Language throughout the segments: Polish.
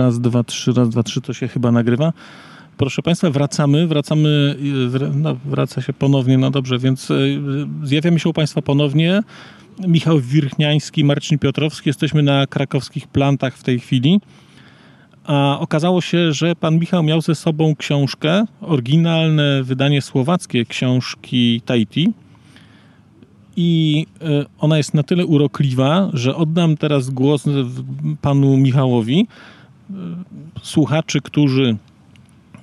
raz, dwa, trzy, raz, dwa, trzy, to się chyba nagrywa. Proszę Państwa, wracamy, wracamy, no, wraca się ponownie, no dobrze, więc y, zjawiamy się u Państwa ponownie. Michał Wirchniański, Marcin Piotrowski, jesteśmy na krakowskich plantach w tej chwili. A okazało się, że pan Michał miał ze sobą książkę, oryginalne wydanie słowackie książki Tahiti. I y, ona jest na tyle urokliwa, że oddam teraz głos panu Michałowi. Y, słuchaczy, którzy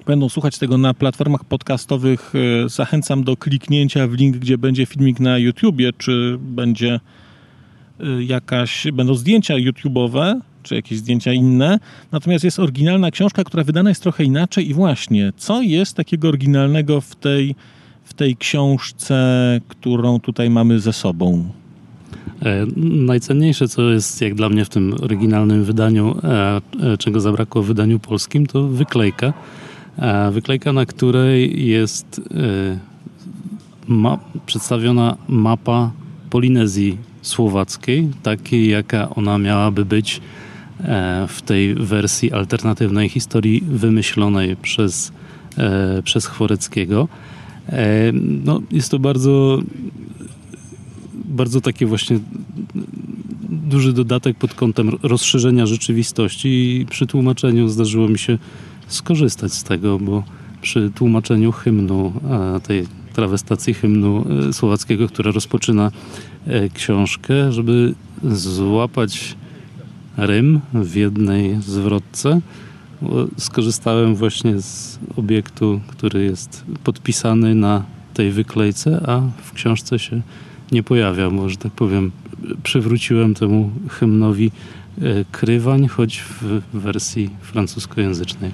będą słuchać tego na platformach podcastowych, e, zachęcam do kliknięcia w link, gdzie będzie filmik na YouTubie, czy będzie e, jakaś, będą zdjęcia YouTube'owe, czy jakieś zdjęcia inne. Natomiast jest oryginalna książka, która wydana jest trochę inaczej i właśnie, co jest takiego oryginalnego w tej, w tej książce, którą tutaj mamy ze sobą? E, najcenniejsze, co jest jak dla mnie w tym oryginalnym wydaniu, czego zabrakło w wydaniu polskim, to wyklejka Wyklejka, na której jest e, ma, przedstawiona mapa Polinezji Słowackiej, takiej jaka ona miałaby być e, w tej wersji alternatywnej historii wymyślonej przez, e, przez Chworeckiego. No, jest to bardzo, bardzo takie właśnie duży dodatek pod kątem rozszerzenia rzeczywistości i przy tłumaczeniu zdarzyło mi się skorzystać z tego, bo przy tłumaczeniu hymnu, tej trawestacji hymnu e, słowackiego, która rozpoczyna e, książkę, żeby złapać rym w jednej zwrotce, skorzystałem właśnie z obiektu, który jest podpisany na tej wyklejce, a w książce się nie pojawia, bo, że tak powiem, przywróciłem temu hymnowi e, krywań, choć w wersji francuskojęzycznej.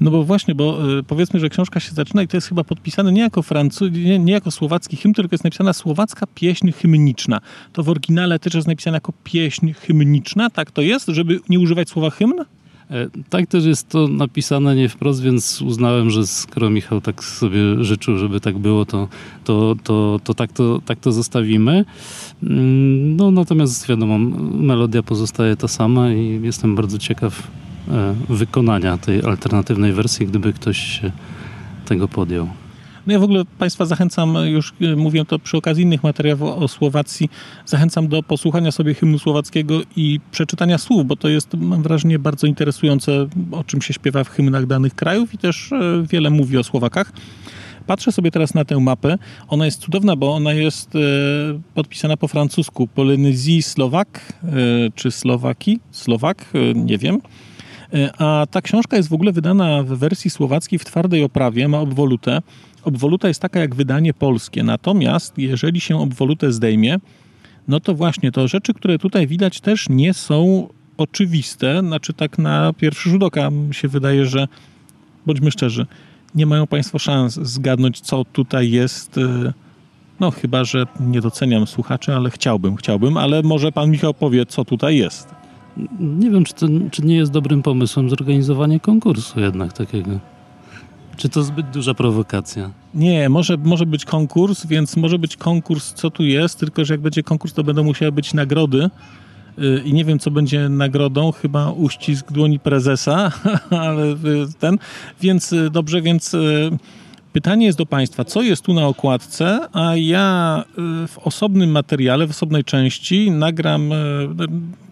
No bo właśnie, bo y, powiedzmy, że książka się zaczyna i to jest chyba podpisane nie jako francu, nie, nie, jako słowacki hymn, tylko jest napisana słowacka pieśń hymniczna. To w oryginale też jest napisane jako pieśń hymniczna, tak to jest, żeby nie używać słowa hymn? E, tak też jest to napisane nie wprost, więc uznałem, że skoro Michał tak sobie życzył, żeby tak było, to, to, to, to, tak, to tak to zostawimy. Mm, no natomiast wiadomo, melodia pozostaje ta sama i jestem bardzo ciekaw E, wykonania tej alternatywnej wersji, gdyby ktoś się tego podjął. No ja w ogóle Państwa zachęcam, już e, mówię to przy okazji innych materiałów o Słowacji, zachęcam do posłuchania sobie hymnu słowackiego i przeczytania słów, bo to jest, mam wrażenie, bardzo interesujące, o czym się śpiewa w hymnach danych krajów i też e, wiele mówi o Słowakach. Patrzę sobie teraz na tę mapę. Ona jest cudowna, bo ona jest podpisana po francusku. Polynezji Słowak, czy Słowaki? Słowak, nie wiem. E, a ta książka jest w ogóle wydana w wersji słowackiej w twardej oprawie, ma obwolutę. Obwoluta jest taka jak wydanie polskie, natomiast jeżeli się obwolutę zdejmie, no to właśnie to rzeczy, które tutaj widać też nie są oczywiste, znaczy tak na pierwszy rzut oka się wydaje, że bądźmy szczerzy, nie mają Państwo szans zgadnąć, co tutaj jest. E, no, chyba, że nie doceniam słuchaczy, ale chciałbym, chciałbym, ale może Pan Michał powie, co tutaj jest. Nie wiem, czy, to, czy nie jest dobrym pomysłem zorganizowanie konkursu jednak takiego. Czy to zbyt duża prowokacja? Nie, może, może być konkurs, więc może być konkurs, co tu jest, tylko że jak będzie konkurs, to będą musiały być nagrody. Y, I nie wiem, co będzie nagrodą, chyba uścisk dłoni prezesa, ale y, ten. Więc y, dobrze, więc Pytanie jest do Państwa, co jest tu na okładce, a ja y, w osobnym materiale, w osobnej części nagram, y,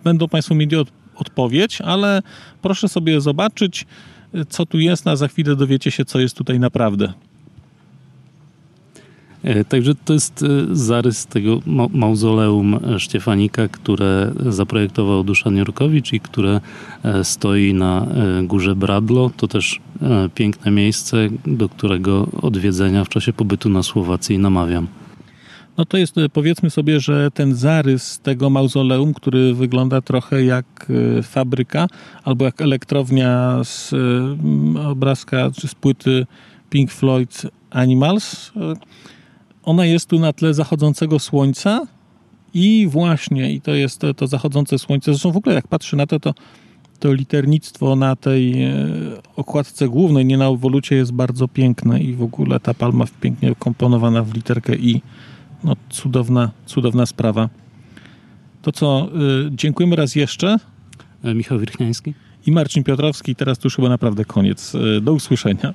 będą Państwo mieli od, odpowiedź, ale proszę sobie zobaczyć, y, co tu jest, a za chwilę dowiecie się, co jest tutaj naprawdę. E, także to jest e, zarys tego mauzoleum Sztefanika, które zaprojektował Duszan Jurkowicz i które e, stoi na górze Bradlo. To też piękne miejsce, do którego odwiedzenia w czasie pobytu na Słowacji namawiam. No to jest, powiedzmy sobie, że ten zarys tego mauzoleum, który wygląda trochę jak fabryka albo jak elektrownia z obrazka czy z płyty Pink Floyd Animals, ona jest tu na tle zachodzącego słońca i właśnie, i to jest to, to zachodzące słońce. Zresztą w ogóle jak patrzę na to, to, to liternictwo na tej e, okładce głównej, nie na obwolucie, jest bardzo piękne i w ogóle ta palma pięknie komponowana w literkę i no, cudowna, cudowna sprawa. To co, y, dziękujemy raz jeszcze. E, Michał Wirchniański. i Marcin Piotrowski. Teraz to już chyba naprawdę koniec. Do usłyszenia.